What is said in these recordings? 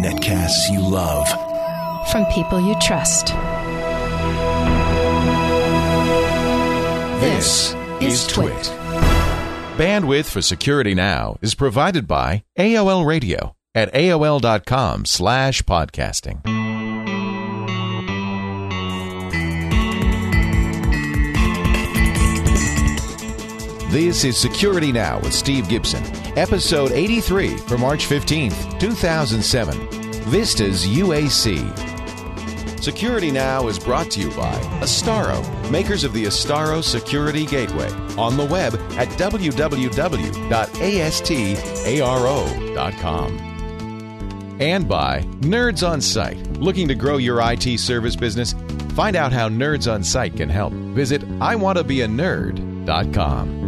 Netcasts you love. From people you trust. This is Twit. Bandwidth for Security Now is provided by AOL Radio at AOL.com slash podcasting. This is Security Now with Steve Gibson, episode 83 for March 15th, 2007. Vistas UAC. Security Now is brought to you by Astaro, makers of the Astaro Security Gateway, on the web at www.astaro.com. And by Nerds on Site. Looking to grow your IT service business? Find out how Nerds on Site can help. Visit iwantobeanerd.com.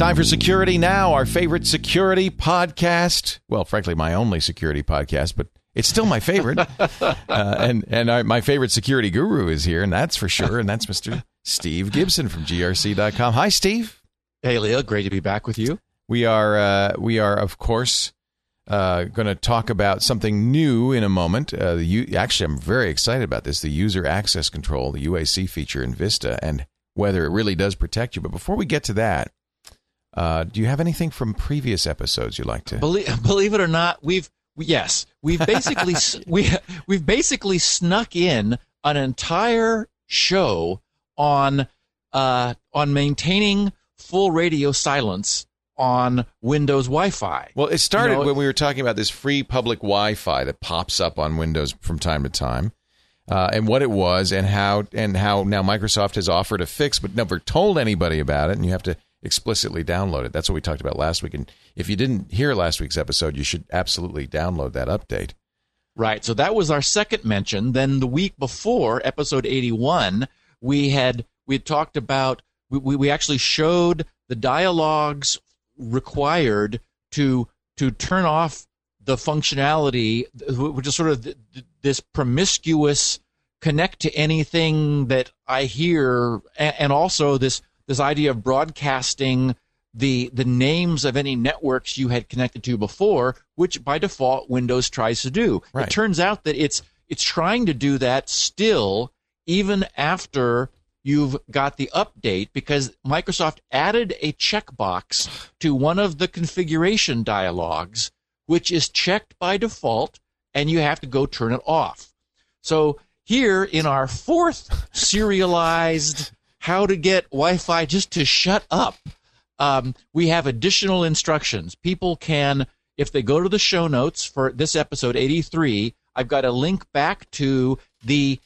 Time for Security Now, our favorite security podcast. Well, frankly, my only security podcast, but it's still my favorite. uh, and and our, my favorite security guru is here, and that's for sure. And that's Mr. Steve Gibson from grc.com. Hi, Steve. Hey, Leo. Great to be back with you. We are, uh, we are, of course, uh, going to talk about something new in a moment. Uh, the actually, I'm very excited about this: the user access control, the UAC feature in Vista, and whether it really does protect you. But before we get to that, uh, do you have anything from previous episodes you'd like to? Believe, believe it or not, we've yes, we've basically we we've basically snuck in an entire show on uh, on maintaining full radio silence on Windows Wi-Fi. Well, it started You know, when we were talking about this free public Wi-Fi that pops up on Windows from time to time, uh, and what it was, and how and how now Microsoft has offered a fix, but never told anybody about it, and you have to explicitly download it. That's what we talked about last week. And if you didn't hear last week's episode, you should absolutely download that update. Right. So that was our second mention. Then the week before, episode 81, we had we had talked about we, we, we actually showed the dialogues required to to turn off the functionality, which is sort of th- th- this promiscuous connect to anything that I hear, and also this this idea of broadcasting the the names of any networks you had connected to before, which by default Windows tries to do. Right. It turns out that it's it's trying to do that still even after you've got the update because Microsoft added a checkbox to one of the configuration dialogues which is checked by default and you have to go turn it off. So here in our fourth serialized how to get Wi-Fi just to shut up, um, we have additional instructions. People can, if they go to the show notes for this episode 83, I've got a link back to the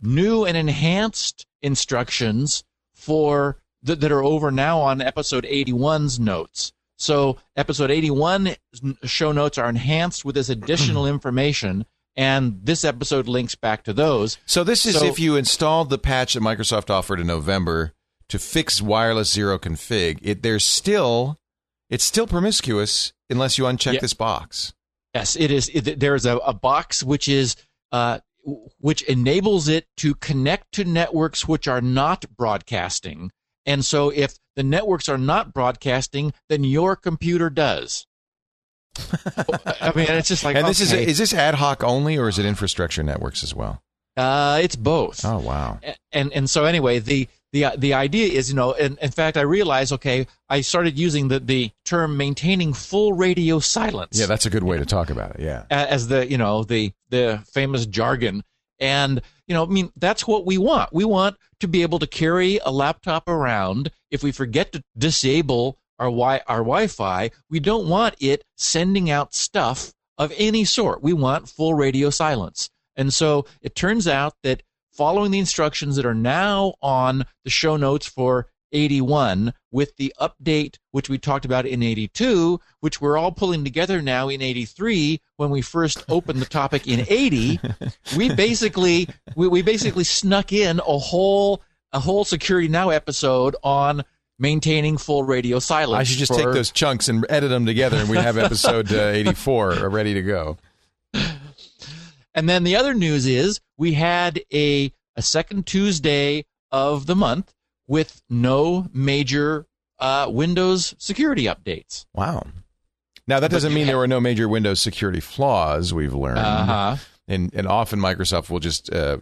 new and enhanced instructions for th- that are over now on episode 81's notes. So episode 81 show notes are enhanced with this additional information, and this episode links back to those. So this is So- if you installed the patch that Microsoft offered in November to fix wireless zero config. It there's still it's still promiscuous unless you uncheck Yeah. this box. Yes, it is. It, there is a, a box which is uh, which enables it to connect to networks which are not broadcasting, and so if the networks are not broadcasting, then your computer does. I mean, it's just like and this okay. is is this ad hoc only or is it infrastructure networks as well? uh, it's both. Oh wow. and and so anyway, the the the idea is, you know, in, in fact, I realized, okay, I started using the the term maintaining full radio silence. Yeah, that's a good way to talk about it. Yeah. as the you know the the famous jargon and you know i mean that's what we want we want to be able to carry a laptop around if we forget to disable our wi our wi-fi we don't want it sending out stuff of any sort. We want full radio silence. And so it turns out that following the instructions that are now on the show notes for 81 with the update which we talked about in 82 which we're all pulling together now in 83 when we first opened the topic in 80 we basically we, we basically snuck in a whole a whole security now episode on maintaining full radio silence I should just for- take those chunks and edit them together, and we have episode uh, 84 ready to go. And then the other news is we had a, a second Tuesday of the month with no major uh, Windows security updates. Wow. Now that doesn't mean there were no major Windows security flaws. We've learned, Uh-huh. and and often Microsoft will just uh,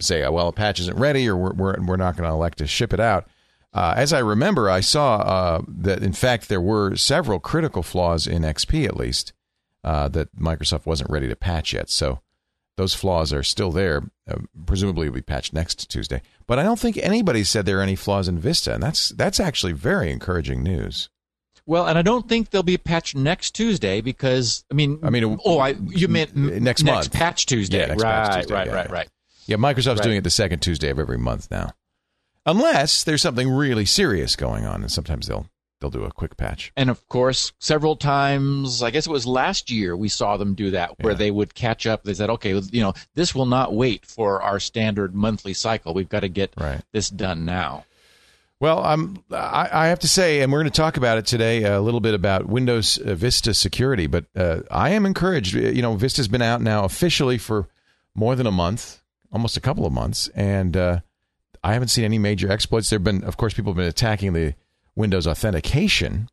say, "Well, a patch isn't ready, or we're we're, we're not going to elect to ship it out." Uh, as I remember, I saw uh, that in fact there were several critical flaws in XP, at least uh, that Microsoft wasn't ready to patch yet. So those flaws are still there. Uh, presumably, will be patched next Tuesday. But I don't think anybody said there are any flaws in Vista, and that's that's actually very encouraging news. Well, and I don't think they'll be patched next Tuesday because I mean, I mean, oh, I you meant n- next month. patch Tuesday, Yeah, next right, patch Tuesday, right, yeah, right, yeah. right. Yeah, Microsoft's Right. doing it the second Tuesday of every month now. Unless there's something really serious going on, and sometimes they'll they'll do a quick patch. And of course, several times, I guess it was last year, we saw them do that, where Yeah. they would catch up. They said, okay, you know, this will not wait for our standard monthly cycle. We've got to get Right. this done now. Well, I'm I, I have to say, and we're going to talk about it today a little bit about Windows uh, Vista security. But uh, I am encouraged. You know, Vista's been out now officially for more than a month, almost a couple of months, and uh, I haven't seen any major exploits. There've been, of course, people have been attacking the Windows authentication,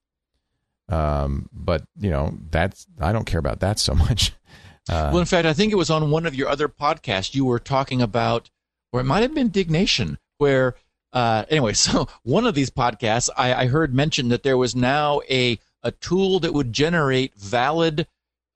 um, but you know that's I don't care about that so much. Uh, well, in fact, I think it was on one of your other podcasts you were talking about, or it might have been Diggnation, where uh, anyway, so one of these podcasts I, I heard mentioned that there was now a a tool that would generate valid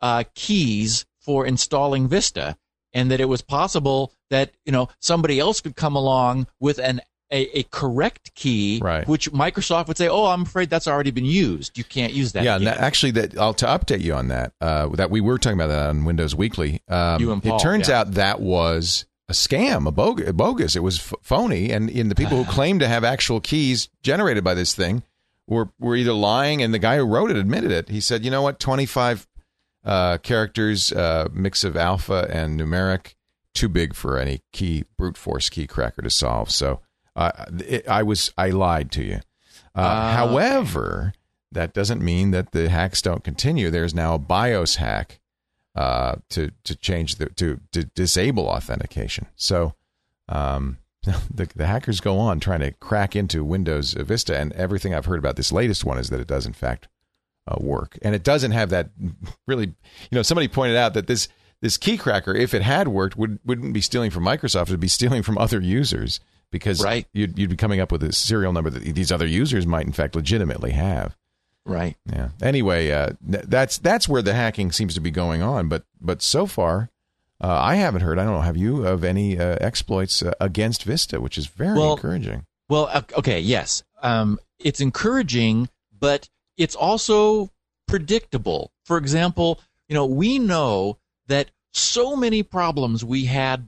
uh, keys for installing Vista, and that it was possible that you know somebody else could come along with an a, a correct key, Right. which Microsoft would say, "Oh, I'm afraid that's already been used. You can't use that." yeah, that, actually, that I'll to update you on that. Uh, that we were talking about that on Windows Weekly. Um, You and Paul, it turns yeah. out that was a scam, a bogus. bogus. It was f- phony, and in the people who claimed to have actual keys generated by this thing were were either lying, and the guy who wrote it admitted it. He said, "You know what? Twenty five uh, characters, uh, mix of alpha and numeric, too big for any key brute force key cracker to solve." So uh, it, I was I lied to you. Uh, Ah, however, that doesn't mean that the hacks don't continue. There's now a BIOS hack uh, to to change the to, to disable authentication. So um, the the hackers go on trying to crack into Windows Vista, and everything I've heard about this latest one is that it does in fact uh, work, and it doesn't have that really. You know, somebody pointed out that this this key cracker, if it had worked, would wouldn't be stealing from Microsoft; it'd be stealing from other users because Right. you'd you'd be coming up with a serial number that these other users might in fact legitimately have. right. Yeah. Anyway, uh, that's that's where the hacking seems to be going on. But but so far, uh, I haven't heard. I don't know. Have you of any uh, exploits uh, against Vista, which is very Well, encouraging. Well, okay, yes. Um, it's encouraging, but it's also predictable. For example, you know, we know that so many problems we had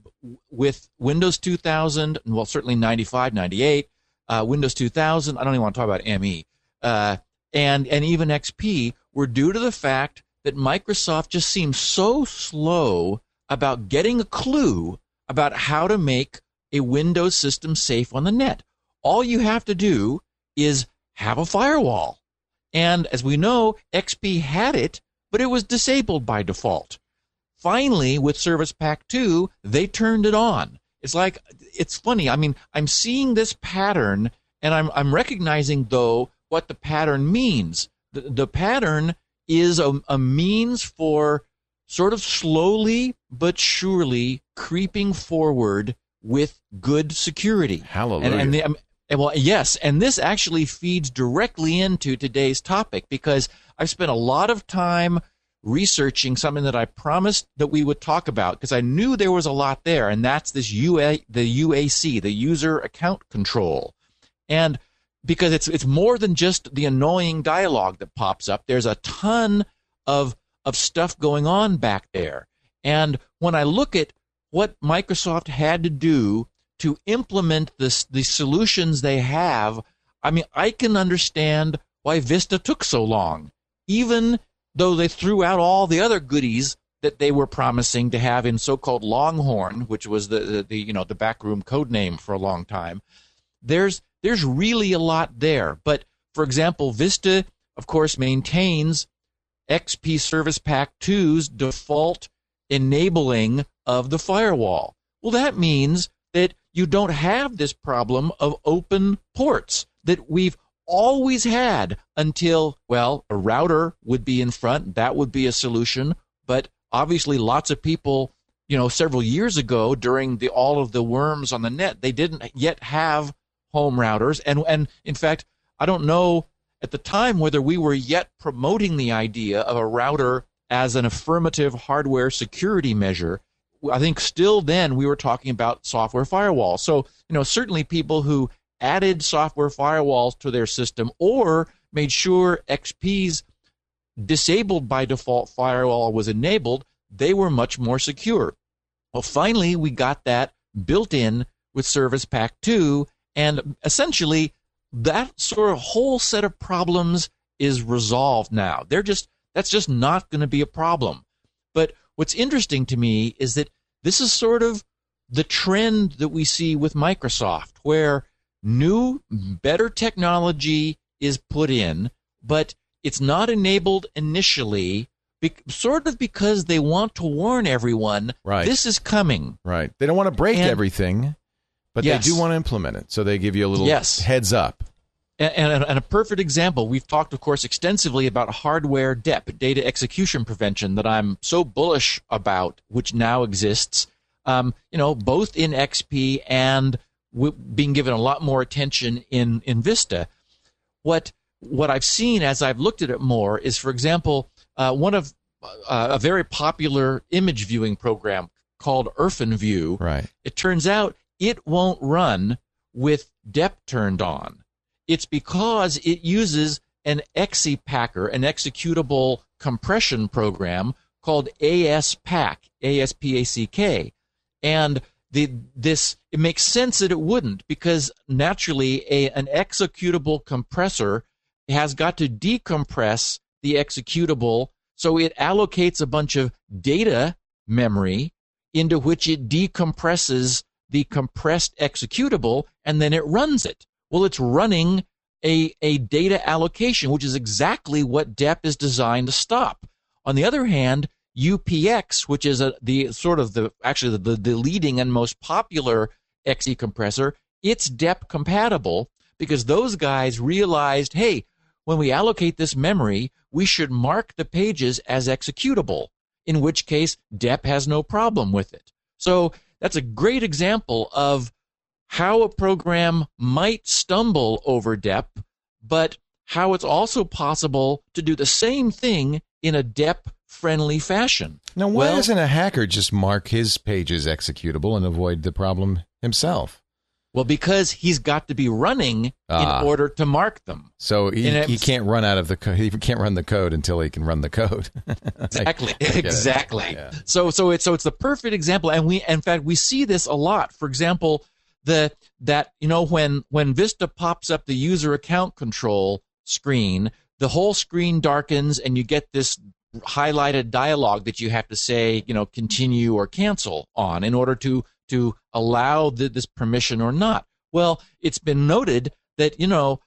with Windows 2000, well, certainly 95, 98, uh, Windows 2000. I don't even want to talk about ME, uh, and and even XP were due to the fact that Microsoft just seemed so slow about getting a clue about how to make a Windows system safe on the net. All you have to do is have a firewall. And as we know, XP had it, but it was disabled by default. Finally, with Service Pack 2, they turned it on. It's like, it's funny. I mean, I'm seeing this pattern and I'm, I'm recognizing, though, what the pattern means. The, the pattern is a, a means for sort of slowly but surely creeping forward with good security. Hallelujah. And, and the, um, and well, yes, and this actually feeds directly into today's topic because I've spent a lot of time researching something that I promised that we would talk about because I knew there was a lot there, and that's this UA, the UAC, the user account control, and because it's it's more than just the annoying dialogue that pops up. There's a ton of of stuff going on back there, and when I look at what Microsoft had to do to implement this the solutions they have, I mean, I can understand why Vista took so long, even though they threw out all the other goodies that they were promising to have in so-called Longhorn, which was the, the, the you know the backroom code name for a long time. There's there's really a lot there, but for example, Vista, of course, maintains XP Service Pack 2's default enabling of the firewall. Well, that means that you don't have this problem of open ports, that we've always had until, well, a router would be in front. That would be a solution. But obviously, lots of people, you know, several years ago during the all of the worms on the net, they didn't yet have home routers. And, and in fact, I don't know at the time whether we were yet promoting the idea of a router as an affirmative hardware security measure. I think still then we were talking about software firewall. So, you know, certainly people who added software firewalls to their system or made sure XP's disabled by default firewall was enabled, they were much more secure. Well, finally, we got that built in with Service Pack 2, and essentially that sort of whole set of problems is resolved now. They're just that's just not going to be a problem. But what's interesting to me is that this is sort of the trend that we see with Microsoft, where new, better technology is put in, but it's not enabled initially, be- sort of because they want to warn everyone Right. this is coming. Right. They don't want to break And- everything, but Yes. they do want to implement it. So they give you a little Yes. heads up. And, and, and a perfect example, we've talked, of course, extensively about hardware DEP, data execution prevention, that I'm so bullish about, which now exists, um, you know, both in XP and w- being given a lot more attention in, in Vista. What what I've seen as I've looked at it more is, for example, uh, one of uh, a very popular image viewing program called IrfanView Right. it turns out it won't run with DEP turned on. It's because it uses an exe packer, an executable compression program called ASPack, A-S-P-A-C-K. And the, this, it makes sense that it wouldn't because naturally a, an executable compressor has got to decompress the executable. So it allocates a bunch of data memory into which it decompresses the compressed executable and then it runs it. Well, it's running a, a data allocation, which is exactly what DEP is designed to stop. On the other hand, UPX, which is a, the sort of the actually the, the leading and most popular XE compressor, it's DEP compatible because those guys realized, hey, when we allocate this memory, we should mark the pages as executable, in which case DEP has no problem with it. So that's a great example of how a program might stumble over DEP, but how it's also possible to do the same thing in a DEP friendly fashion. Now, why Well- doesn't a hacker just mark his pages executable and avoid the problem himself? Well, because he's got to be running Ah. in order to mark them. So he, he can't run out of the code. He can't run the code until he can run the code. Exactly. I it. exactly. Yeah. So so it's so it's the perfect example and we in fact we see this a lot. For example, the that you know when when Vista pops up the user account control screen, the whole screen darkens and you get this highlighted dialogue that you have to say, you know, continue or cancel on in order to to allow the, this permission or not. Well, it's been noted that, you know,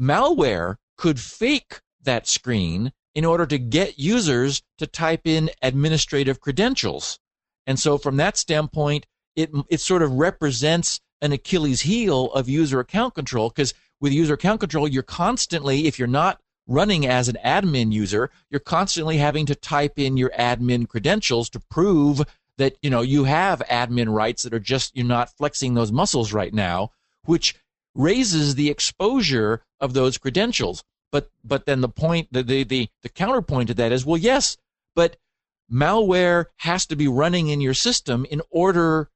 malware could fake that screen in order to get users to type in administrative credentials. And so from that standpoint, it, it sort of represents an Achilles heel of user account control because with user account control, you're constantly, if you're not running as an admin user, you're constantly having to type in your admin credentials to prove that, you know, you have admin rights that are just, you're not flexing those muscles right now, which raises the exposure of those credentials. But, but then the point, the, the, the, the counterpoint to that is, well, yes, but malware has to be running in your system in order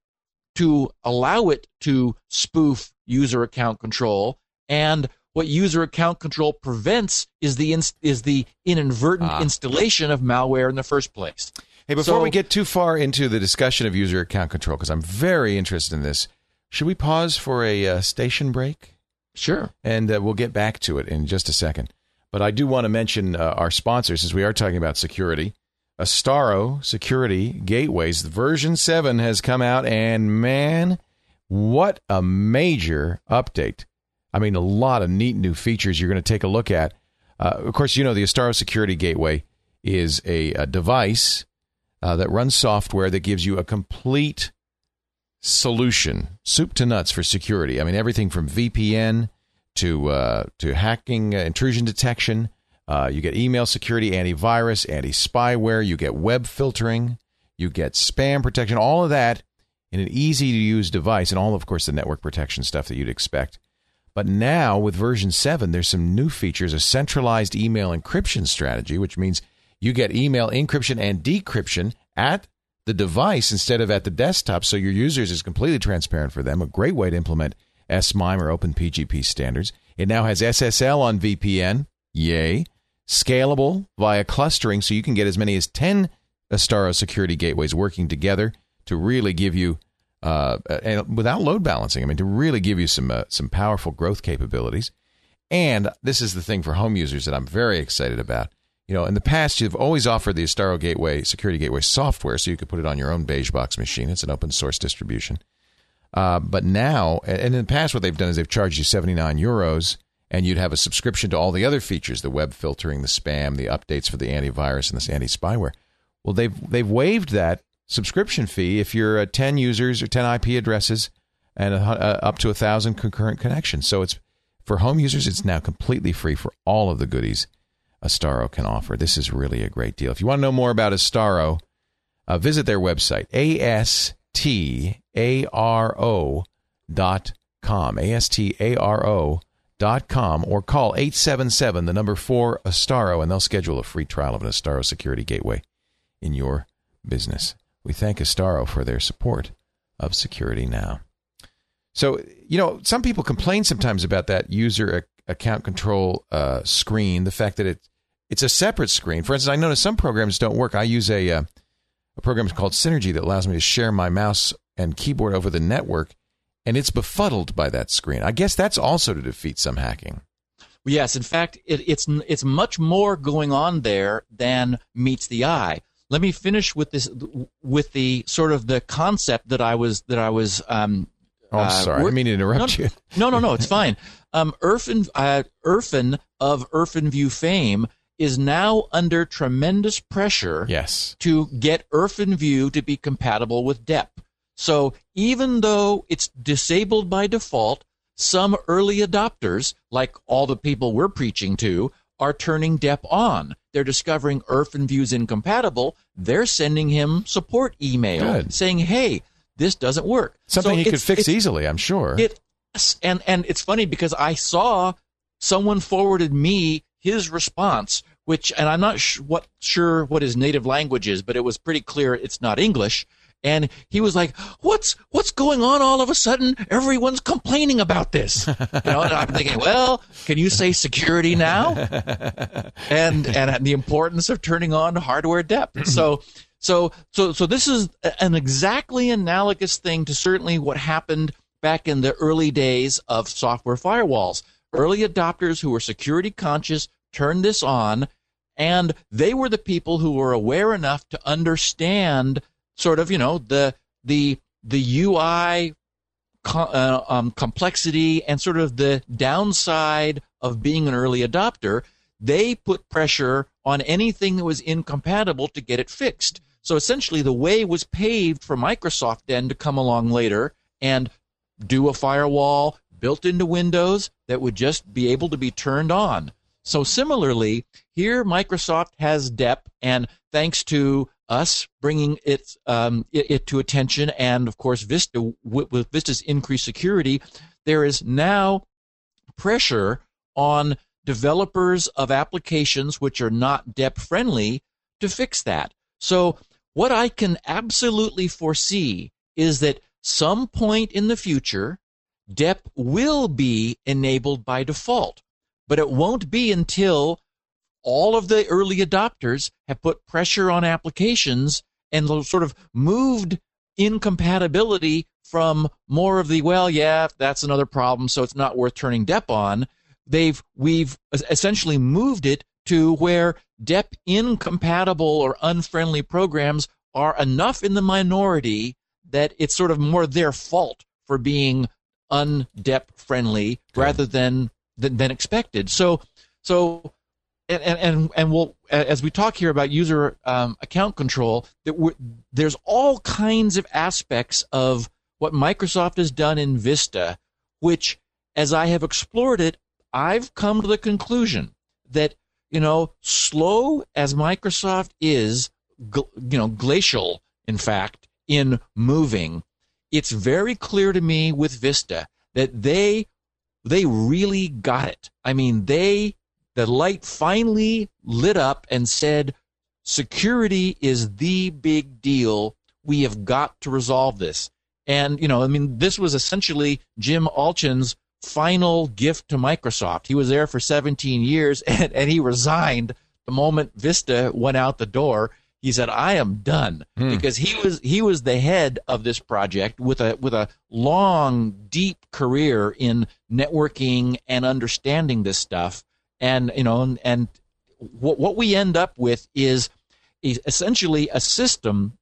to allow it to spoof user account control. And what user account control prevents is the is the inadvertent Ah. installation of malware in the first place. Hey, before So- we get too far into the discussion of user account control, because I'm very interested in this, should we pause for a uh, station break? Sure. and uh, we'll get back to it in just a second. But I do want to mention uh, our sponsors as we are talking about security. Astaro Security Gateways, version 7 has come out, and man, what a major update. I mean, a lot of neat new features you're going to take a look at. Uh, of course, you know the Astaro Security Gateway is a, a device uh, that runs software that gives you a complete solution, soup to nuts for security. I mean, everything from VPN to uh, to hacking, uh, intrusion detection. Uh, you get email security, antivirus, anti spyware. You get web filtering. You get spam protection. All of that in an easy to use device, and all, of course, the network protection stuff that you'd expect. But now with version 7, there's some new features a centralized email encryption strategy, which means you get email encryption and decryption at the device instead of at the desktop. So your users is completely transparent for them. A great way to implement S/MIME or OpenPGP standards. It now has SSL on VPN. Yay. Scalable via clustering, so you can get as many as 10 Astaro security gateways working together to really give you uh, and without load balancing. I mean, to really give you some uh, some powerful growth capabilities. And this is the thing for home users that I'm very excited about. You know, in the past, you've always offered the Astaro Gateway Security Gateway software, so you could put it on your own beige box machine. It's an open source distribution. Uh, but now, and in the past, what they've done is they've charged you 79 euros, and you'd have a subscription to all the other features: the web filtering, the spam, the updates for the antivirus, and the anti spyware. Well, they've they've waived that subscription fee if you're uh, 10 users or 10 IP addresses and uh, up to a thousand concurrent connections. So it's for home users, it's now completely free for all of the goodies Astaro can offer. This is really a great deal. If you want to know more about Astaro, uh, visit their website, A-S-T-A-R-O dot com, A-S-T-A-R-O dot com, or call 877, the number 4 Astaro, and they'll schedule a free trial of an Astaro security gateway in your business. We thank Astaro for their support of Security Now. So, you know, some people complain sometimes about that user account control uh, screen, the fact that it it's a separate screen. For instance, I notice some programs don't work. I use a uh, a program called Synergy that allows me to share my mouse and keyboard over the network, and it's befuddled by that screen. I guess that's also to defeat some hacking. Yes, in fact, it, it's it's much more going on there than meets the eye let me finish with this with the sort of the concept that I was that I was. Um, oh, I'm uh, sorry. I didn't mean to interrupt no, you. no, no, no. It's fine. Um, Irfan, uh, Irfan of IrfanView fame is now under tremendous pressure. Yes. To get IrfanView to be compatible with DEP. So even though it's disabled by default, some early adopters, like all the people we're preaching to, are turning DEP on. They're discovering IrfanView's incompatible. They're sending him support email Good. saying, "Hey, this doesn't work." Something so he could fix easily, I'm sure. It and and it's funny because I saw someone forwarded me his response, which and I'm not sh- what sure what his native language is, but it was pretty clear it's not English and he was like, "What's what's going on? All of a sudden, everyone's complaining about this." You know, and I'm thinking, "Well, can you say security now?" And and the importance of turning on hardware DEP. So so so so this is an exactly analogous thing to certainly what happened back in the early days of software firewalls. Early adopters who were security conscious turned this on, and they were the people who were aware enough to understand sort of, you know, the the the UI uh, um, complexity and sort of the downside of being an early adopter, they put pressure on anything that was incompatible to get it fixed. So essentially, the way was paved for Microsoft then to come along later and do a firewall built into Windows that would just be able to be turned on. So similarly, here Microsoft has DEP, and thanks to us bringing it, um, it, it, to attention, and of course, Vista with, with Vista's increased security, there is now pressure on developers of applications which are not DEP friendly to fix that. So, what I can absolutely foresee is that some point in the future, DEP will be enabled by default, but it won't be until all of the early adopters have put pressure on applications and sort of moved incompatibility from more of the well yeah that's another problem so it's not worth turning dep on. They've we've essentially moved it to where dep incompatible or unfriendly programs are enough in the minority that it's sort of more their fault for being undep friendly rather than, than than expected. So so and and and we'll as we talk here about user um, account control, that there's all kinds of aspects of what Microsoft has done in Vista, which, as I have explored it, I've come to the conclusion that, you know, slow as Microsoft is, you know, glacial, in fact, in moving, it's very clear to me with Vista that they they really got it. I mean, they the light finally lit up and said, security is the big deal. We have got to resolve this. And, you know, I mean, this was essentially Jim Allchin's final gift to Microsoft. He was there for 17 years and, and he resigned the moment Vista went out the door. He said, "I am done," hmm. because he was he was the head of this project with a with a long, deep career in networking and understanding this stuff. And you know, and, and what what we end up with is essentially a system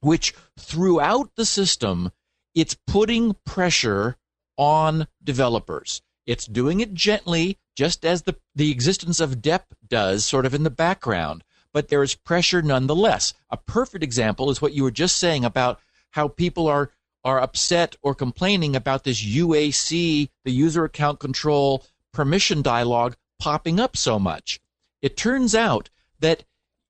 which throughout the system it's putting pressure on developers. It's doing it gently, just as the, the existence of DEP does, sort of in the background, but there is pressure nonetheless. A perfect example is what you were just saying about how people are, are upset or complaining about this UAC, the user account control permission dialog, popping up so much. It turns out that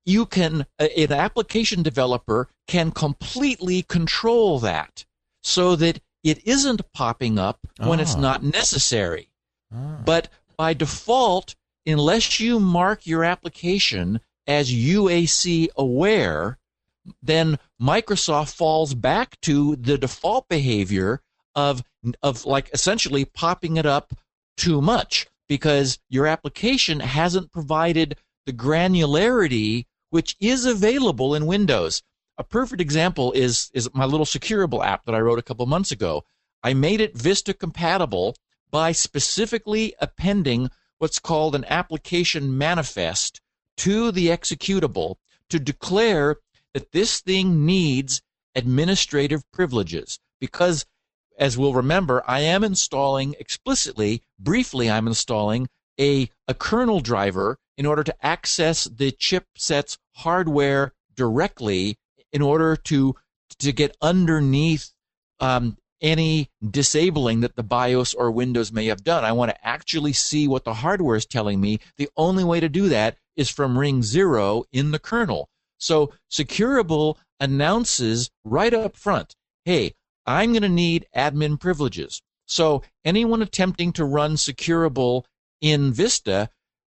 you can, an application developer can completely control that so that it isn't popping up when it's ah. not necessary. Ah. But by default, unless you mark your application as UAC aware, then Microsoft falls back to the default behavior of of like essentially popping it up too much because your application hasn't provided the granularity which is available in Windows. A perfect example is is my little Securable app that I wrote a couple months ago. I made it Vista compatible by specifically appending what's called an application manifest to the executable to declare that this thing needs administrative privileges because as we'll remember, I am installing explicitly, briefly, I'm installing a, a kernel driver in order to access the chipset's hardware directly in order to to get underneath um, any disabling that the BIOS or Windows may have done. I want to actually see what the hardware is telling me. The only way to do that is from ring zero in the kernel. So Securable announces right up front, hey, I'm going to need admin privileges. So anyone attempting to run Securable in Vista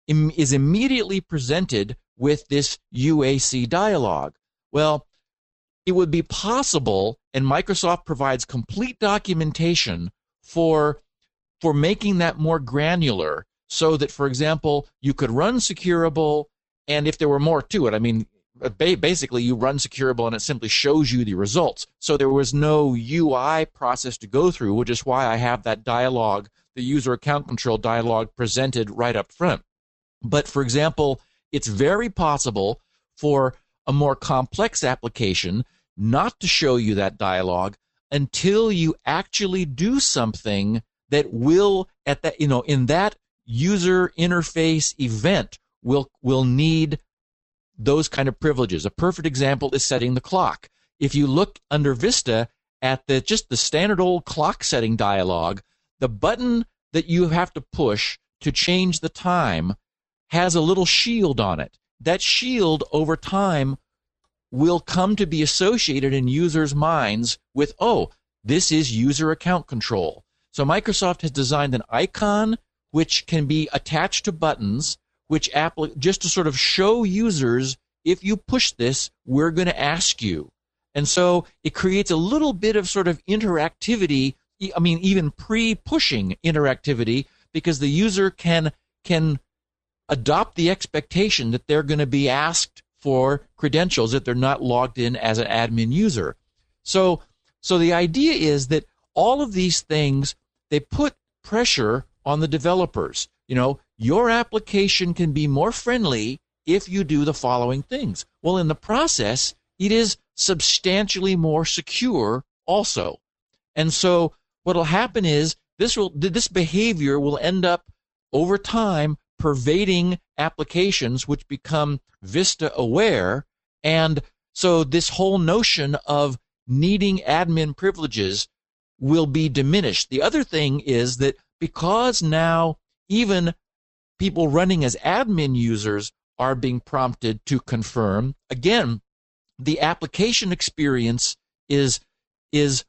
is immediately presented with this UAC dialog. Well, it would be possible, and Microsoft provides complete documentation for, for making that more granular so that, for example, you could run Securable, and if there were more to it, I mean, Uh, basically you run Securable and it simply shows you the results. So there was no UI process to go through, which is why I have that dialog, the user account control dialog presented right up front. But for example, it's very possible for a more complex application not to show you that dialogue until you actually do something that will at that you know in that user interface event will will need those kind of privileges. A perfect example is setting the clock. If you look under Vista at the just the standard old clock setting dialog, the button that you have to push to change the time has a little shield on it. That shield over time will come to be associated in users' minds with, oh, this is user account control. So Microsoft has designed an icon which can be attached to buttons, which just to sort of show users if you push this, we're going to ask you. And so it creates a little bit of sort of interactivity. I mean, even pre-pushing interactivity because the user can can adopt the expectation that they're going to be asked for credentials if they're not logged in as an admin user. So, so the idea is that all of these things they put pressure on the developers. You know, your application can be more friendly if you do the following things. Well, in the process, it is substantially more secure also. And so what'll happen is this will this behavior will end up over time pervading applications which become Vista aware. And so this whole notion of needing admin privileges will be diminished. The other thing is that because now even people running as admin users are being prompted to confirm. Again, the application experience is is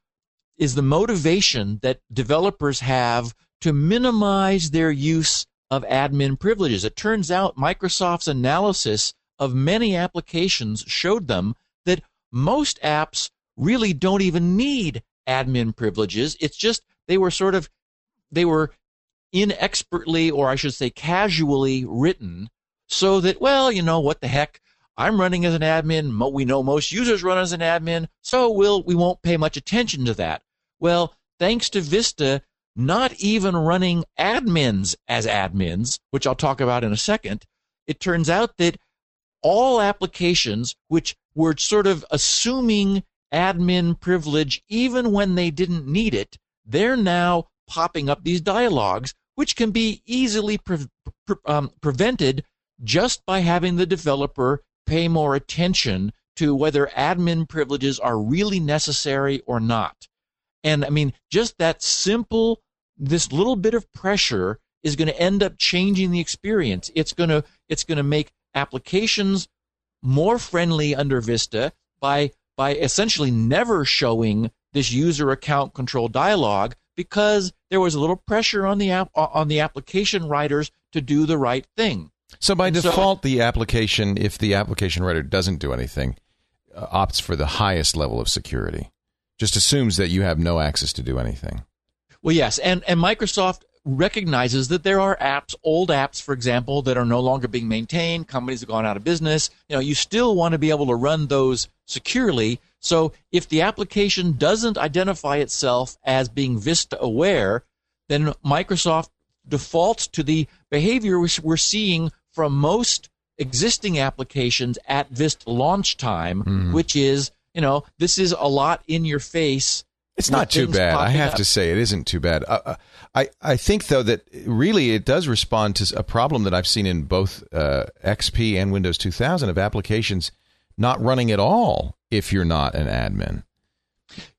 is the motivation that developers have to minimize their use of admin privileges. It turns out Microsoft's analysis of many applications showed them that most apps really don't even need admin privileges. It's just they were sort of they were inexpertly or I should say casually written so that well, you know what the heck, I'm running as an admin, we know most users run as an admin, so we'll we won't pay much attention to that. Well, thanks to Vista not even running admins as admins, which I'll talk about in a second, it turns out that all applications which were sort of assuming admin privilege even when they didn't need it, they're now popping up these dialogues, which can be easily pre- pre- um, prevented just by having the developer pay more attention to whether admin privileges are really necessary or not. And I mean, just that simple this little bit of pressure is going to end up changing the experience. It's going to it's going to make applications more friendly under Vista by by essentially never showing this user account control dialog because there was a little pressure on the app on the application writers to do the right thing. So by default, so, the application, if the application writer doesn't do anything, uh, opts for the highest level of security. Just assumes that you have no access to do anything. Well, yes, and and Microsoft recognizes that there are apps, old apps, for example, that are no longer being maintained. Companies have gone out of business. You know, you still want to be able to run those securely. So if the application doesn't identify itself as being Vista aware, then Microsoft defaults to the behavior which we're seeing from most existing applications at Vista launch time, mm. which is, you know, this is a lot in your face it's not too bad. I have up. to say, it isn't too bad. Uh, uh, I I think though that really it does respond to a problem that I've seen in both uh, XP and Windows 2000 of applications not running at all if you're not an admin.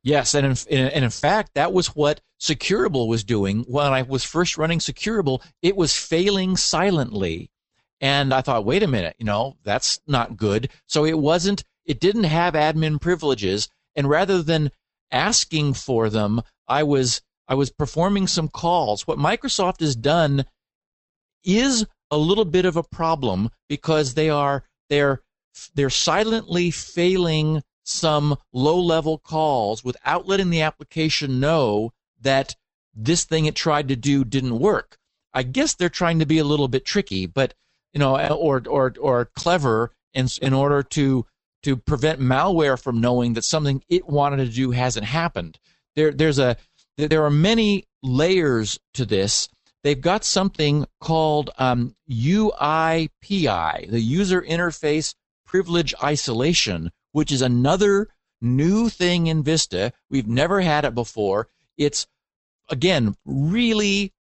Yes, and in, and in fact, that was what Securable was doing when I was first running Securable. It was failing silently, and I thought, wait a minute, you know, that's not good. So it wasn't. It didn't have admin privileges, and rather than asking for them. I was I was performing some calls. What Microsoft has done is a little bit of a problem because they are they're they're silently failing some low-level calls without letting the application know that this thing it tried to do didn't work. I guess they're trying to be a little bit tricky, but you know, or or or clever in in order to to prevent malware from knowing that something it wanted to do hasn't happened. There, there's a, there are many layers to this. They've got something called um, UIPI, the User Interface Privilege Isolation, which is another new thing in Vista. We've never had it before. It's again really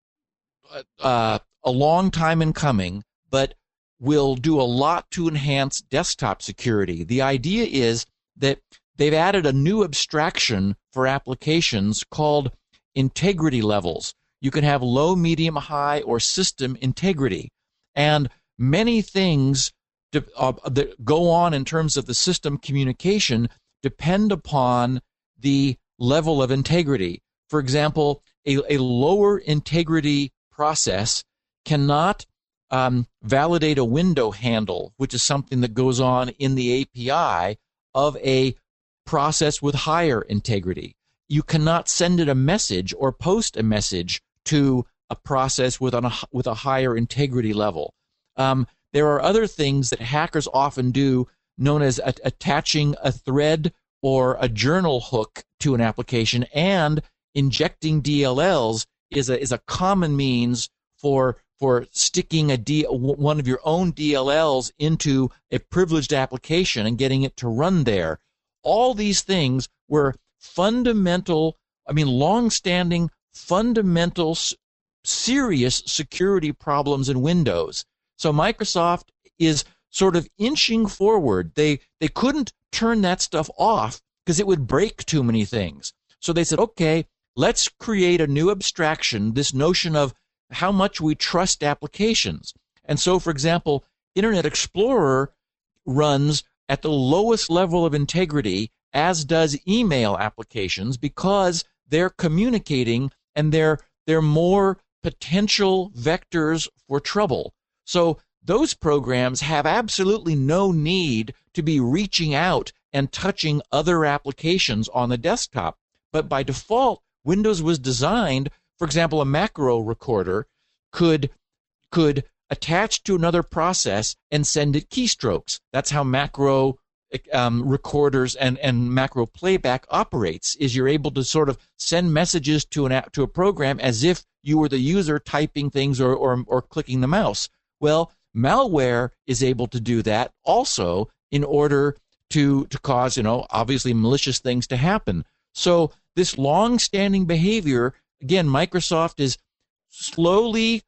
uh, a long time in coming, but will do a lot to enhance desktop security. The idea is that they've added a new abstraction for applications called integrity levels. You can have low, medium, high, or system integrity. And many things uh, that go on in terms of the system communication depend upon the level of integrity. For example, a, a lower integrity process cannot um, validate a window handle, which is something that goes on in the API of a process with higher integrity. You cannot send it a message or post a message to a process with, a, with a higher integrity level. Um, there are other things that hackers often do, known as a- attaching a thread or a journal hook to an application, and injecting DLLs is a, is a common means for for sticking a D, one of your own DLLs into a privileged application and getting it to run there. All these things were fundamental, I mean, long-standing, fundamental, serious security problems in Windows. So Microsoft is sort of inching forward. They they couldn't turn that stuff off because it would break too many things. So they said, okay, let's create a new abstraction. This notion of how much we trust applications. And so, for example, Internet Explorer runs at the lowest level of integrity, as does email applications, because they're communicating and they're they're more potential vectors for trouble. So those programs have absolutely no need to be reaching out and touching other applications on the desktop. But by default, Windows was designed, for example, a macro recorder could could attach to another process and send it keystrokes. That's how macro um, recorders and, and macro playback operates is you're able to sort of send messages to an app, to a program as if you were the user typing things or, or, or clicking the mouse. Well, malware is able to do that also in order to, to cause, you know, obviously malicious things to happen. So this long-standing behavior, again, Microsoft is slowly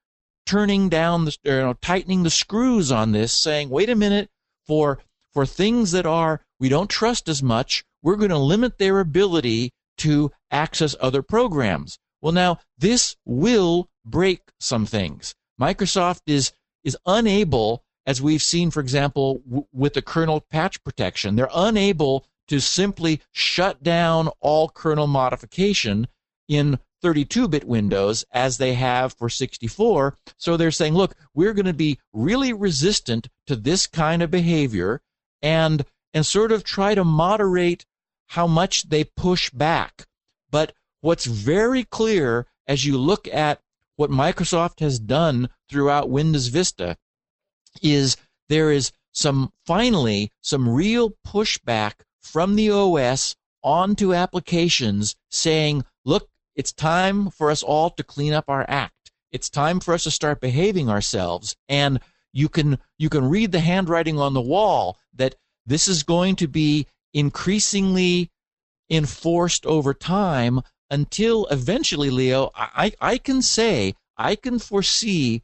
turning down the, you know, tightening the screws on this, saying, wait a minute, for for things that are we don't trust as much, we're going to limit their ability to access other programs. Well, now this will break some things. Microsoft is is unable, as we've seen, for example, w- with the kernel patch protection, they're unable to simply shut down all kernel modification in 32-bit Windows as they have for 64. So they're saying, look, we're going to be really resistant to this kind of behavior and and sort of try to moderate how much they push back. But what's very clear as you look at what Microsoft has done throughout Windows Vista is there is some finally some real pushback from the OS onto applications saying, look, it's time for us all to clean up our act. It's time for us to start behaving ourselves. And you can you can read the handwriting on the wall that this is going to be increasingly enforced over time until eventually, Leo, I, I can say, I can foresee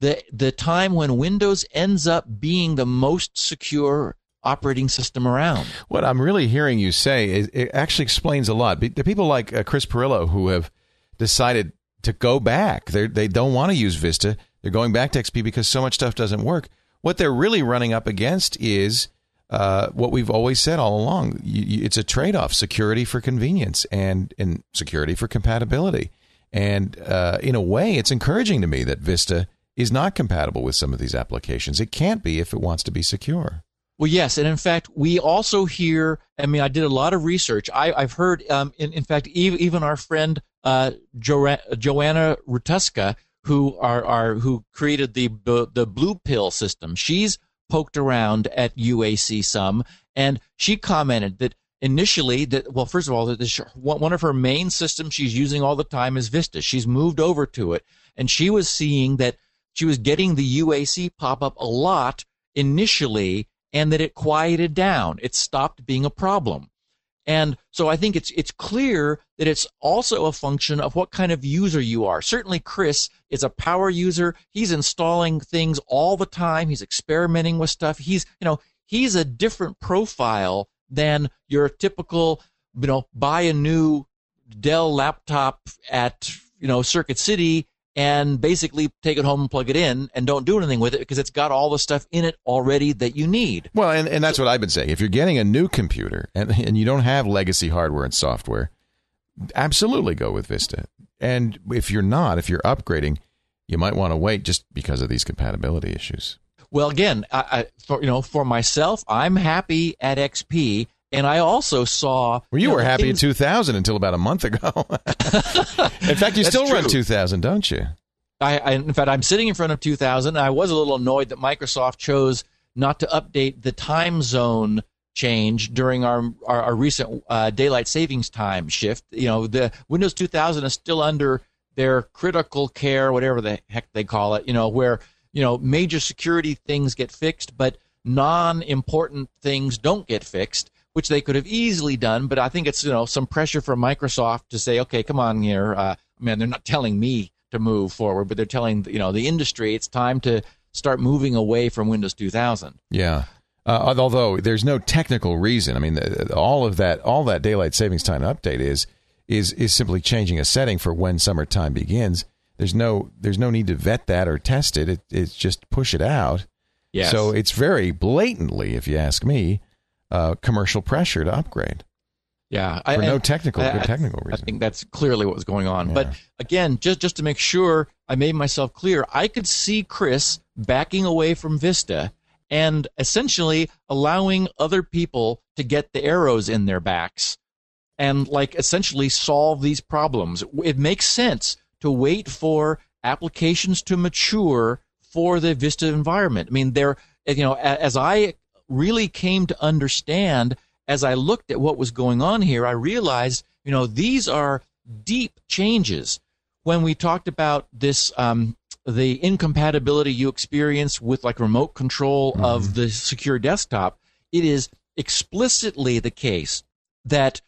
the, the time when Windows ends up being the most secure operating system around. What I'm really hearing you say is it actually explains a lot. The people like uh, Chris Pirillo who have decided to go back. They they don't want to use Vista. They're going back to XP because so much stuff doesn't work. What they're really running up against is uh, what we've always said all along. You, you, it's a trade off security for convenience and, and security for compatibility. And uh, in a way, it's encouraging to me that Vista is not compatible with some of these applications. It can't be if it wants to be secure. Well, yes, and in fact, we also hear. I mean, I did a lot of research. I, have heard, um, in, in, fact, even, our friend uh, jo- Joanna Rutkowska, who are, are who created the the blue pill system. She's poked around at UAC some, and she commented that initially that well, first of all, that this, one of her main systems she's using all the time is Vista. She's moved over to it, and she was seeing that she was getting the UAC pop up a lot initially, and that it quieted down. It stopped being a problem. And so I think it's it's clear that it's also a function of what kind of user you are. Certainly Chris is a power user. He's installing things all the time. He's experimenting with stuff. He's, you know, he's a different profile than your typical, you know, buy a new Dell laptop at, you know, Circuit City and basically take it home and plug it in and don't do anything with it because it's got all the stuff in it already that you need. Well, and, and that's so, what I've been saying. If you're getting a new computer and, and you don't have legacy hardware and software, absolutely go with Vista. And if you're not, if you're upgrading, you might want to wait just because of these compatibility issues. Well, again, I, I, for, you know, for myself, I'm happy at XP and I also saw. Well, you, you know, were happy things... in 2000 until about a month ago. in fact, you still true. run 2000, don't you? I, I, in fact, I'm sitting in front of 2000. I was a little annoyed that Microsoft chose not to update the time zone change during our our, our recent uh, daylight savings time shift. You know, the Windows 2000 is still under their critical care, whatever the heck they call it. You know, where you know major security things get fixed, but non-important things don't get fixed which they could have easily done. But I think it's you know some pressure from Microsoft to say, okay, come on here, uh, man. They're not telling me to move forward, but they're telling you know the industry it's time to start moving away from Windows 2000. Yeah. Uh, although there's no technical reason, I mean, all of that, all that daylight savings time update is is is simply changing a setting for when summertime begins. There's no there's no need to vet that or test it. it it's just push it out. Yes. So it's very blatantly, if you ask me, uh, commercial pressure to upgrade yeah, for I, no technical I- good technical I reason. I think that's clearly what was going on. Yeah. But again, just just to make sure I made myself clear, I could see Chris backing away from Vista and essentially allowing other people to get the arrows in their backs and like essentially solve these problems. It makes sense to wait for applications to mature for the Vista environment. I mean, there, you know, as I really came to understand as I looked at what was going on here, I realized, you know, these are deep changes. When we talked about this, um, the incompatibility you experience with like remote control of the secure desktop, it is explicitly the case that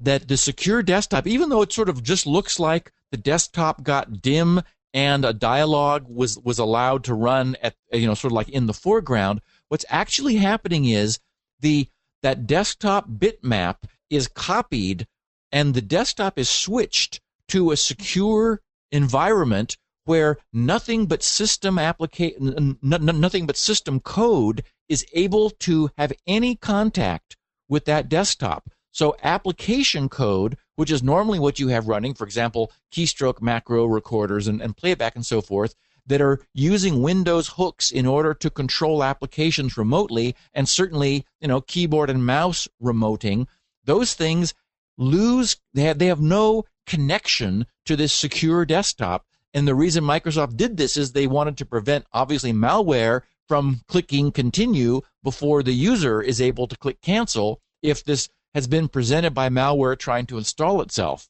that the secure desktop, even though it sort of just looks like the desktop got dim and a dialogue was was allowed to run at you know sort of like in the foreground, what's actually happening is the that desktop bitmap is copied and the desktop is switched to a secure environment where nothing but system application nothing but system code is able to have any contact with that desktop. So application code which is normally what you have running for example keystroke macro recorders and, and playback and so forth that are using windows hooks in order to control applications remotely and certainly you know keyboard and mouse remoting those things lose they have they have no connection to this secure desktop and the reason Microsoft did this is they wanted to prevent obviously malware from clicking continue before the user is able to click cancel if this has been presented by malware trying to install itself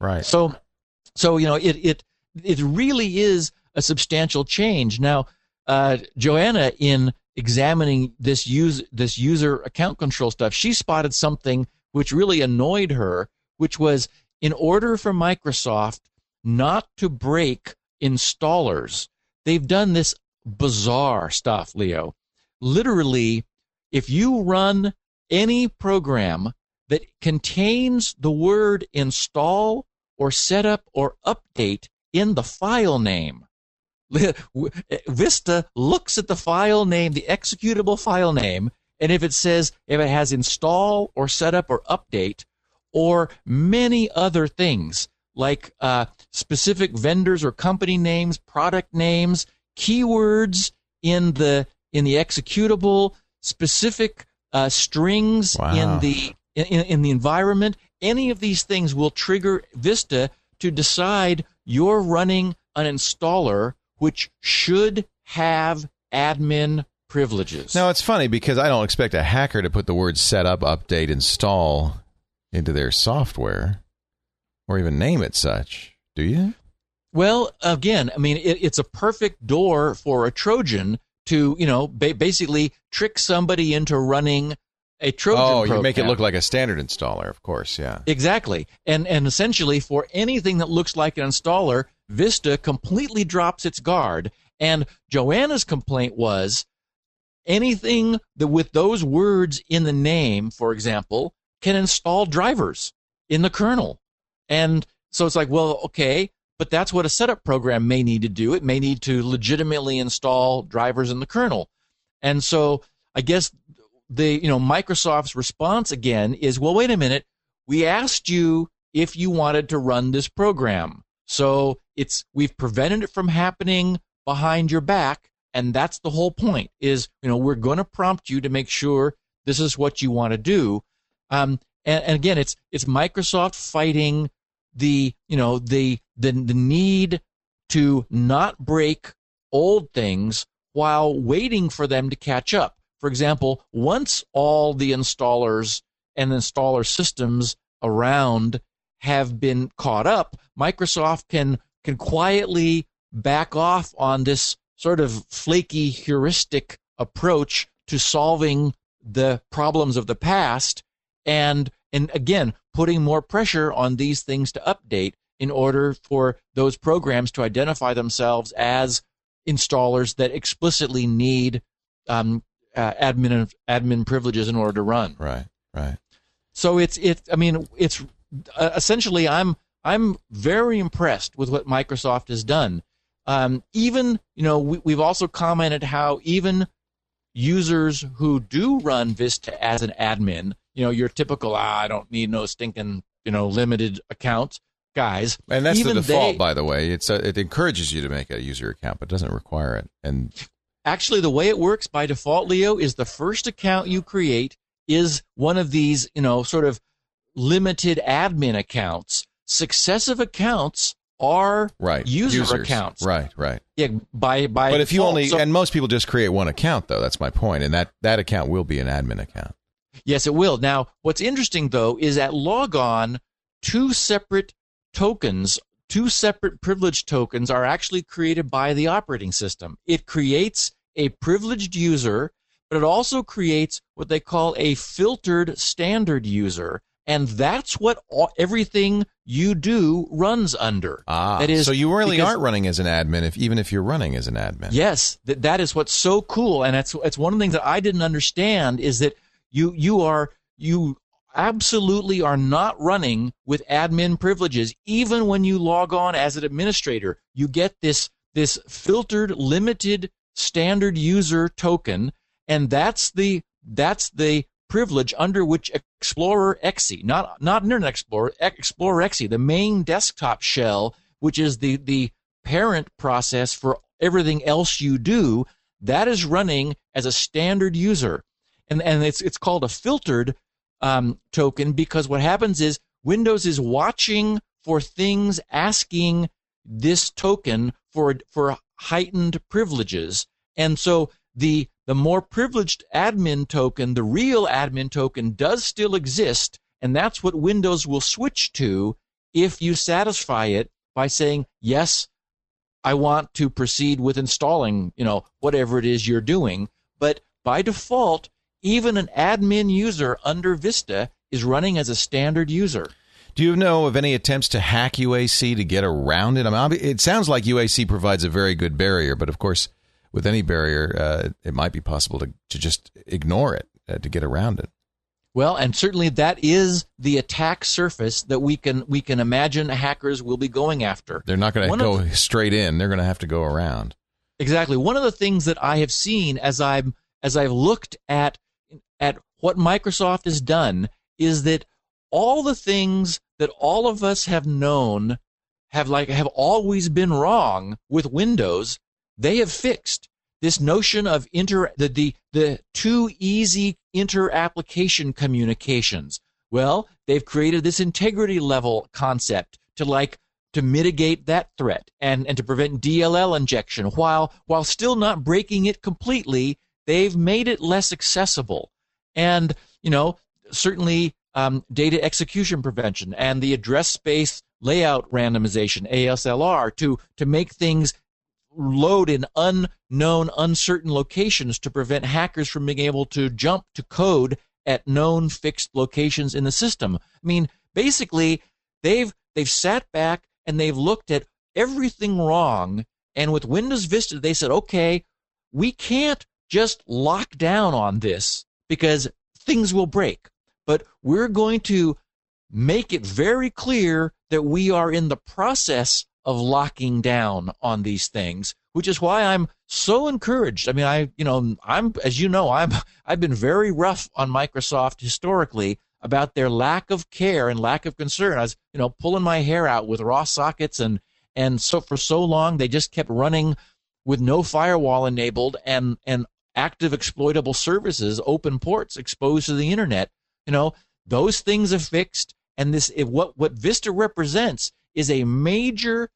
right. so, so you know, it it it really is a substantial change. Now, uh, Joanna, in examining this use this user account control stuff, she spotted something which really annoyed her, which was in order for Microsoft not to break installers, they've done this bizarre stuff, Leo. Literally, if you run any program that contains the word install or setup or update in the file name. Vista looks at the file name, the executable file name, and if it says if it has install or setup or update or many other things like uh, specific vendors or company names, product names, keywords in the in the executable, specific uh, strings Wow. in the in, in the environment, any of these things will trigger Vista to decide you're running an installer which should have admin privileges. Now it's funny because I don't expect a hacker to put the word setup, update, install into their software or even name it such. Do you? Well, again, I mean, it, it's a perfect door for a Trojan to, you know, ba- basically trick somebody into running a Trojan oh, you make it look like a standard installer, of course. Yeah. Exactly. And and essentially for anything that looks like an installer, Vista completely drops its guard. And Joanna's complaint was anything that with those words in the name, for example, can install drivers in the kernel. And so it's like, well, okay, but that's what a setup program may need to do. It may need to legitimately install drivers in the kernel. And so I guess the you know Microsoft's response again is, well, wait a minute. We asked you if you wanted to run this program. So it's we've prevented it from happening behind your back, and that's the whole point. Is you know we're going to prompt you to make sure this is what you want to do. Um, and, and again, it's it's Microsoft fighting the you know the the the need to not break old things while waiting for them to catch up. For example, once all the installers and installer systems around have been caught up, Microsoft can can quietly back off on this sort of flaky heuristic approach to solving the problems of the past and and again putting more pressure on these things to update in order for those programs to identify themselves as installers that explicitly need um, uh, admin admin privileges in order to run. Right. Right. So it's it. I mean, it's uh, essentially I'm I'm very impressed with what Microsoft has done. Um, even you know we, we've also commented how even users who do run Vista as an admin, you know, your typical ah, I don't need no stinking you know limited account guys. And that's the default, they- by the way. It's uh it encourages you to make a user account, but doesn't require it. And Actually, the way it works by default, Leo, is the first account you create is one of these, you know, sort of limited admin accounts. Successive accounts are right, user users. accounts. Right, right. Yeah, by by. But if you default. only So- and most people just create one account, though. That's my point, and that that account will be an admin account. Yes, it will. Now, what's interesting though is at logon, two separate tokens, two separate privilege tokens are actually created by the operating system. It creates a privileged user, but it also creates what they call a filtered standard user. And that's what all, everything you do runs under. Ah, That is so you really because- aren't running as an admin, if even if you're running as an admin. Yes, that that is what's so cool, and that's it's one of the things that I didn't understand is that you you are you absolutely are not running with admin privileges, even when you log on as an administrator. You get this this filtered, limited, standard user token, and that's the that's the privilege under which Explorer XE, not not Internet Explorer, Explorer XE, the main desktop shell, which is the the parent process for everything else you do, that is running as a standard user, and and it's it's called a filtered um, token because what happens is Windows is watching for things asking this token for for heightened privileges, and so the the more privileged admin token, the real admin token, does still exist, and that's what Windows will switch to if you satisfy it by saying yes. I want to proceed with installing, you know, whatever it is you're doing. But by default, even an admin user under Vista is running as a standard user. Do you know of any attempts to hack UAC to get around it? I mean, it sounds like UAC provides a very good barrier, but of course, with any barrier, uh, it might be possible to, to just ignore it uh, to get around it. Well, and certainly that is the attack surface that we can we can imagine hackers will be going after. They're not going to go of- straight in; they're going to have to go around. Exactly. One of the things that I have seen as I'm as I've looked at at what Microsoft has done is that all the things that all of us have known have like have always been wrong with Windows, they have fixed. This notion of inter the the, the too easy inter application communications. Well, they've created this integrity level concept to like to mitigate that threat and, and to prevent DLL injection while while still not breaking it completely they've made it less accessible and you know certainly um, data execution prevention and the address space layout randomization ASLR to to make things load in unknown uncertain locations to prevent hackers from being able to jump to code at known fixed locations in the system. I mean basically they've they've sat back and they've looked at everything wrong and with windows vista they said okay we can't just lock down on this because things will break but we're going to make it very clear that we are in the process of locking down on these things which is why i'm so encouraged. I mean i you know i'm as you know i'm i've been very rough on microsoft historically about their lack of care and lack of concern. I was you know pulling my hair out with raw sockets and and so for so long they just kept running with no firewall enabled and and active exploitable services open ports exposed to the internet. You know those things are fixed and this what what vista represents is a major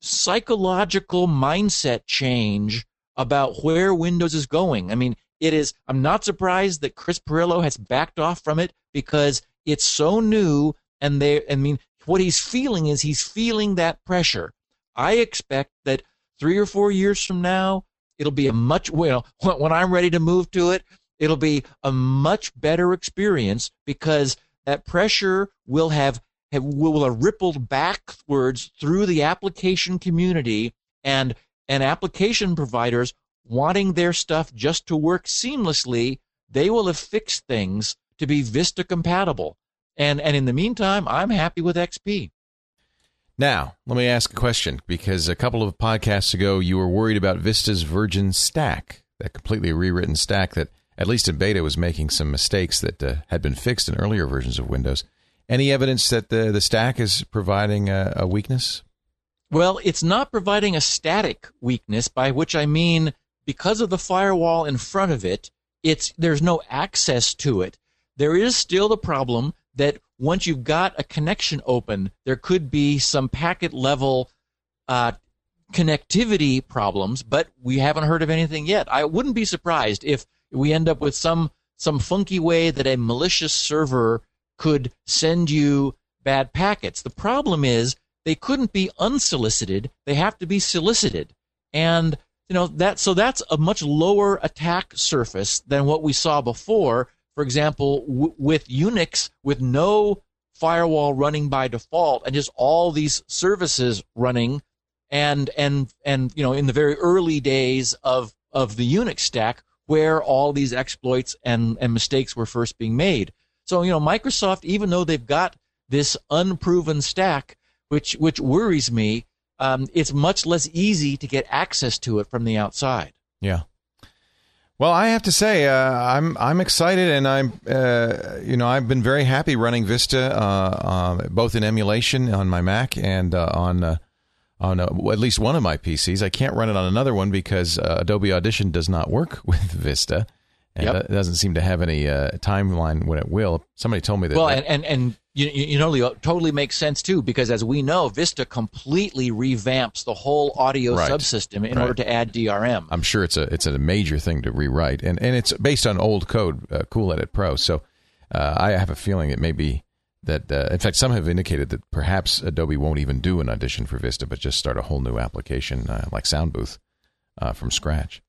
psychological mindset change about where windows is going. I mean it is i'm not surprised that chris pirillo has backed off from it because it's so new and they i mean what he's feeling is he's feeling that pressure. I expect that three or four years from now it'll be a much well when i'm ready to move to it it'll be a much better experience because that pressure will have, have will have rippled backwards through the application community and and application providers wanting their stuff just to work seamlessly they will have fixed things to be vista compatible and and in the meantime i'm happy with xp Now, let me ask a question because a couple of podcasts ago you were worried about Vista's Virgin stack, that completely rewritten stack that, at least in beta, was making some mistakes that uh, had been fixed in earlier versions of Windows. Any evidence that the, the stack is providing a, a weakness? Well, it's not providing a static weakness, by which I mean because of the firewall in front of it, it's there's no access to it. There is still the problem that once you've got a connection open, there could be some packet level uh, connectivity problems, but we haven't heard of anything yet. I wouldn't be surprised if we end up with some some funky way that a malicious server could send you bad packets. The problem is they couldn't be unsolicited; they have to be solicited, and you know that so that's a much lower attack surface than what we saw before for example, w- with Unix, with no firewall running by default and just all these services running and and and you know in the very early days of of the Unix stack where all these exploits and and mistakes were first being made. So you know Microsoft even though they've got this unproven stack which which worries me um, it's much less easy to get access to it from the outside. Yeah. Well, I have to say, uh, I'm I'm excited, and I'm uh, you know I've been very happy running Vista, uh, um, both in emulation on my Mac and uh, on uh, on uh, at least one of my PCs. I can't run it on another one because Adobe Audition does not work with Vista, and yep. it doesn't seem to have any timeline when it will. Somebody told me that. Well, and and, and you, you know, Leo, totally makes sense too, because as we know, Vista completely revamps the whole audio right. subsystem in right. order to add DRM. I'm sure it's a it's a major thing to rewrite, and and it's based on old code, uh, Cool Edit Pro. So uh, I have a feeling it may be that. Uh, in fact, some have indicated that perhaps Adobe won't even do an audition for Vista, but just start a whole new application uh, like Soundbooth uh, from scratch.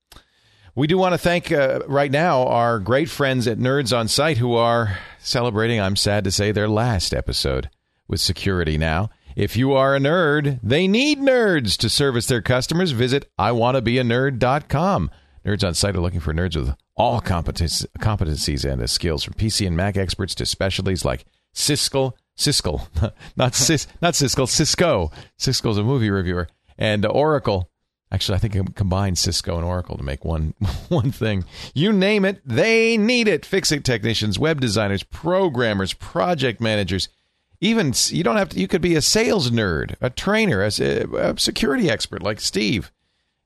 We do want to thank uh, right now our great friends at Nerds on Site who are celebrating, I'm sad to say, their last episode with Security Now. If you are a nerd, they need nerds to service their customers. Visit iwannabeanerd.com. Nerds on Site are looking for nerds with all competencies and skills, from PC and Mac experts to specialties like Cisco, Cisco, not Cis, not Cisco, Cisco. Siskel's a movie reviewer, and Oracle Actually, I think I combined Cisco and Oracle to make one one thing. You name it, they need it. Fix-it technicians, web designers, programmers, project managers. Even you don't have to. You could be a sales nerd, a trainer, a, uh, a security expert like Steve.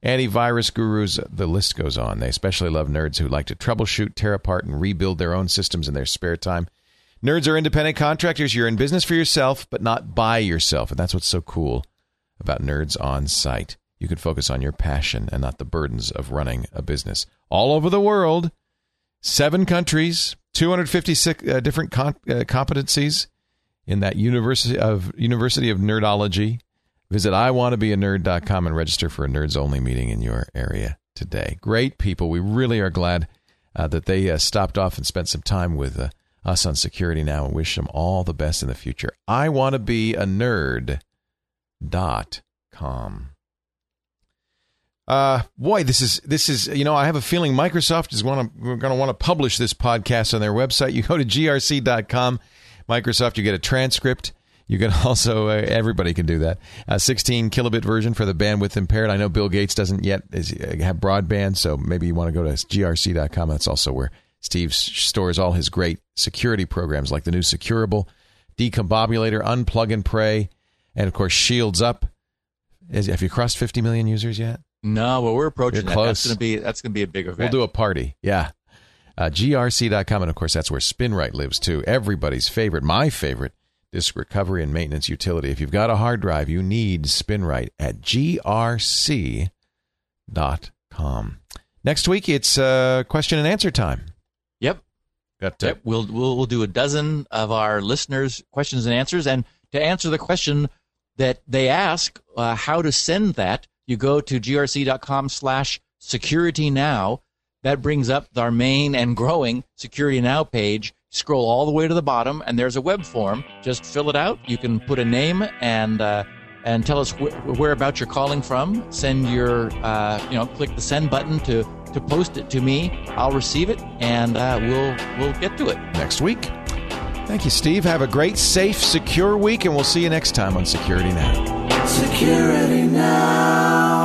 Antivirus gurus, the list goes on. They especially love nerds who like to troubleshoot, tear apart, and rebuild their own systems in their spare time. Nerds are independent contractors. You're in business for yourself, but not by yourself. And that's what's so cool about Nerds on Site you can focus on your passion and not the burdens of running a business. All over the world, seven countries, 256 uh, different com- uh, competencies in that University of University of Nerdology. Visit iwannabeanerd.com and register for a nerds only meeting in your area today. Great people. We really are glad uh, that they uh, stopped off and spent some time with uh, us on security now and wish them all the best in the future. I want to be a nerd.com. Uh, boy, this is this is you know I have a feeling Microsoft is going to going to want to publish this podcast on their website. You go to grc.com, Microsoft, you get a transcript. You can also uh, everybody can do that. A 16 kilobit version for the bandwidth impaired. I know Bill Gates doesn't yet is, uh, have broadband, so maybe you want to go to grc.com. That's also where Steve stores all his great security programs like the new Securable, DCOMbobulator, Unplug and Pray, and of course Shields Up. Have you crossed 50 million users yet? No, well, we're approaching You're that. close. That's gonna be that's gonna be a big event. We'll do a party. Yeah. Uh, grc.com. And of course, that's where SpinRite lives too. Everybody's favorite, my favorite disk recovery and maintenance utility. If you've got a hard drive, you need SpinRite at grc.com. Next week, it's uh, question and answer time. Yep. Got, Yep. We'll, we'll we'll do a dozen of our listeners' questions and answers, and to answer the question that they ask, uh, how to send that, you go to grc.com slash security now. That brings up our main and growing security now page. Scroll all the way to the bottom, and there's a web form. Just fill it out. You can put a name and uh, and tell us wh- whereabouts you're calling from. Send your uh, you know click the send button to to post it to me. I'll receive it, and uh, we'll we'll get to it next week. Thank you, Steve. Have a great, safe, secure week, and we'll see you next time on Security Now. Security now.